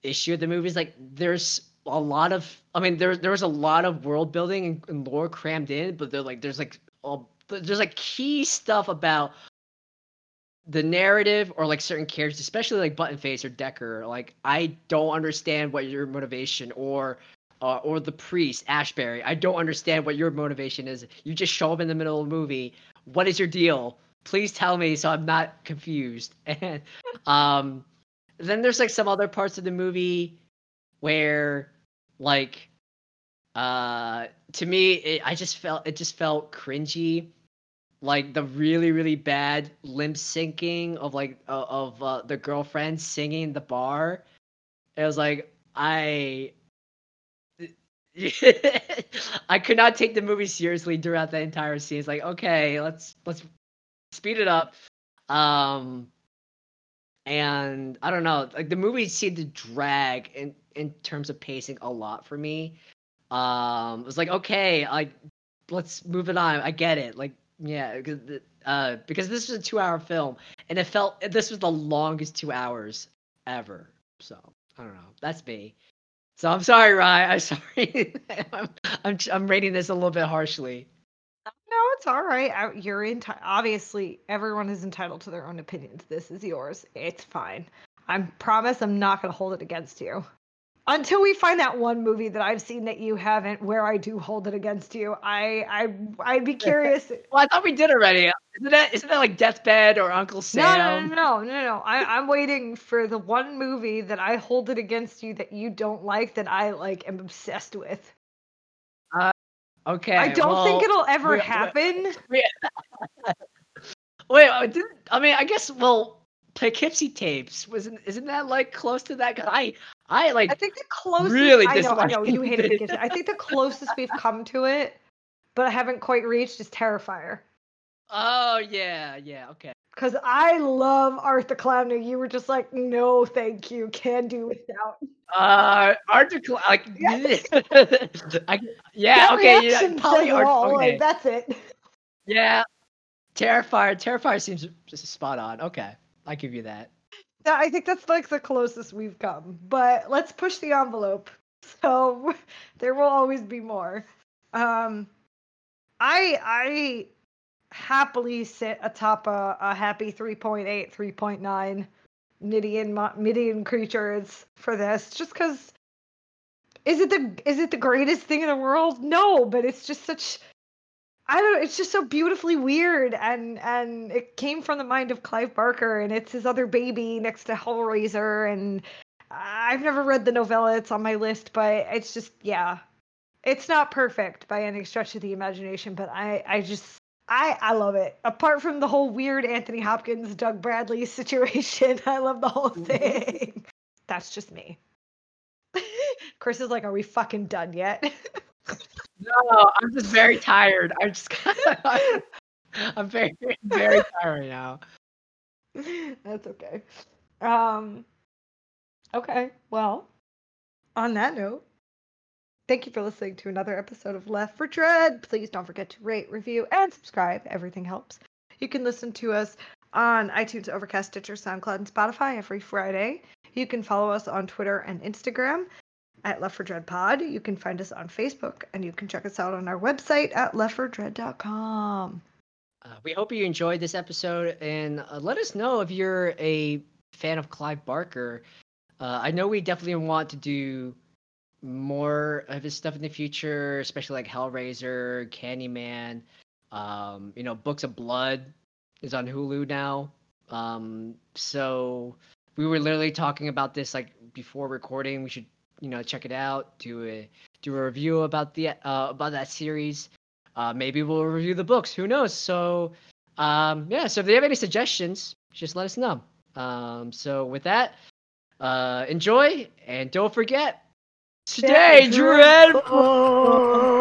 issue of the movie. Is like there's a lot of I mean there there was a lot of world building and, and lore crammed in, but they're like there's like all there's like key stuff about the narrative or like certain characters, especially like Button Face or Decker. Like I don't understand what your motivation or uh, or the priest Ashberry. I don't understand what your motivation is. You just show up in the middle of the movie. What is your deal? Please tell me so I'm not confused. And um, then there's like some other parts of the movie where like uh to me, it, I just felt it just felt cringy, like the really really bad lip syncing of like uh, of uh, the girlfriend singing in the bar. It was like I. I could not take the movie seriously throughout the entire scene. It's like, okay, let's let's speed it up. Um, and I don't know, like the movie seemed to drag in in terms of pacing a lot for me. Um, it was like, okay, like let's move it on. I get it. Like, yeah, because uh, because this is a two-hour film, and it felt this was the longest two hours ever. So I don't know. That's me. So I'm sorry, Ry. I'm sorry. I'm, I'm I'm rating this a little bit harshly. No, it's all right. You're enti- obviously everyone is entitled to their own opinions. This is yours. It's fine. I promise I'm not going to hold it against you. Until we find that one movie that I've seen that you haven't, where I do hold it against you, I I I'd be curious. well, I thought we did already. Isn't that isn't that like Deathbed or Uncle Sam? No, no, no, no, no. I, I'm waiting for the one movie that I hold it against you that you don't like that I like am obsessed with. Uh, okay. I don't well, think it'll ever we, happen. We, wait, I, I mean, I guess. Well, Poughkeepsie tapes wasn't isn't that like close to that? Cause I I like. I think the closest. Really, I know, I know you hated Poughkeepsie. I think the closest we've come to it, but I haven't quite reached, is Terrifier. Oh yeah, yeah, okay. Because I love Art the Clown, and you were just like, no, thank you, can do without. Uh, Art the Clown, like, I, yeah, okay, yeah, probably Art, all, okay. Like, that's it. Yeah, Terrifier, Terrifier seems just spot on. Okay. I give you that. Yeah, I think that's like the closest we've come. But let's push the envelope. So there will always be more. Um, I I happily sit atop a, a happy 3.8, 3.9 Midian Midian creatures for this, just because. Is it the is it the greatest thing in the world? No, but it's just such I don't know, it's just so beautifully weird and and it came from the mind of Clive Barker and it's his other baby next to Hellraiser and I've never read the novella, it's on my list, but it's just yeah. It's not perfect by any stretch of the imagination, but I I just I I love it. Apart from the whole weird Anthony Hopkins Doug Bradley situation, I love the whole thing. That's just me. Chris is like, "Are we fucking done yet?" No, I'm just very tired. I'm just I'm very very tired right now. That's okay. Um okay, well, on that note, thank you for listening to another episode of Left for Dread. Please don't forget to rate, review, and subscribe. Everything helps. You can listen to us on iTunes, Overcast, Stitcher, SoundCloud, and Spotify every Friday. You can follow us on Twitter and Instagram at Left for Dread Pod. You can find us on Facebook and you can check us out on our website at leftfordread.com. Uh, we hope you enjoyed this episode and uh, let us know if you're a fan of Clive Barker. Uh, I know we definitely want to do more of his stuff in the future, especially like Hellraiser, Candyman. Um, you know, Books of Blood is on Hulu now. Um, so we were literally talking about this like before recording. We should you know check it out, do a do a review about the uh, about that series. Uh, maybe we'll review the books. Who knows? So um, yeah. So if they have any suggestions, just let us know. Um, so with that, uh, enjoy and don't forget. Stay dreadful.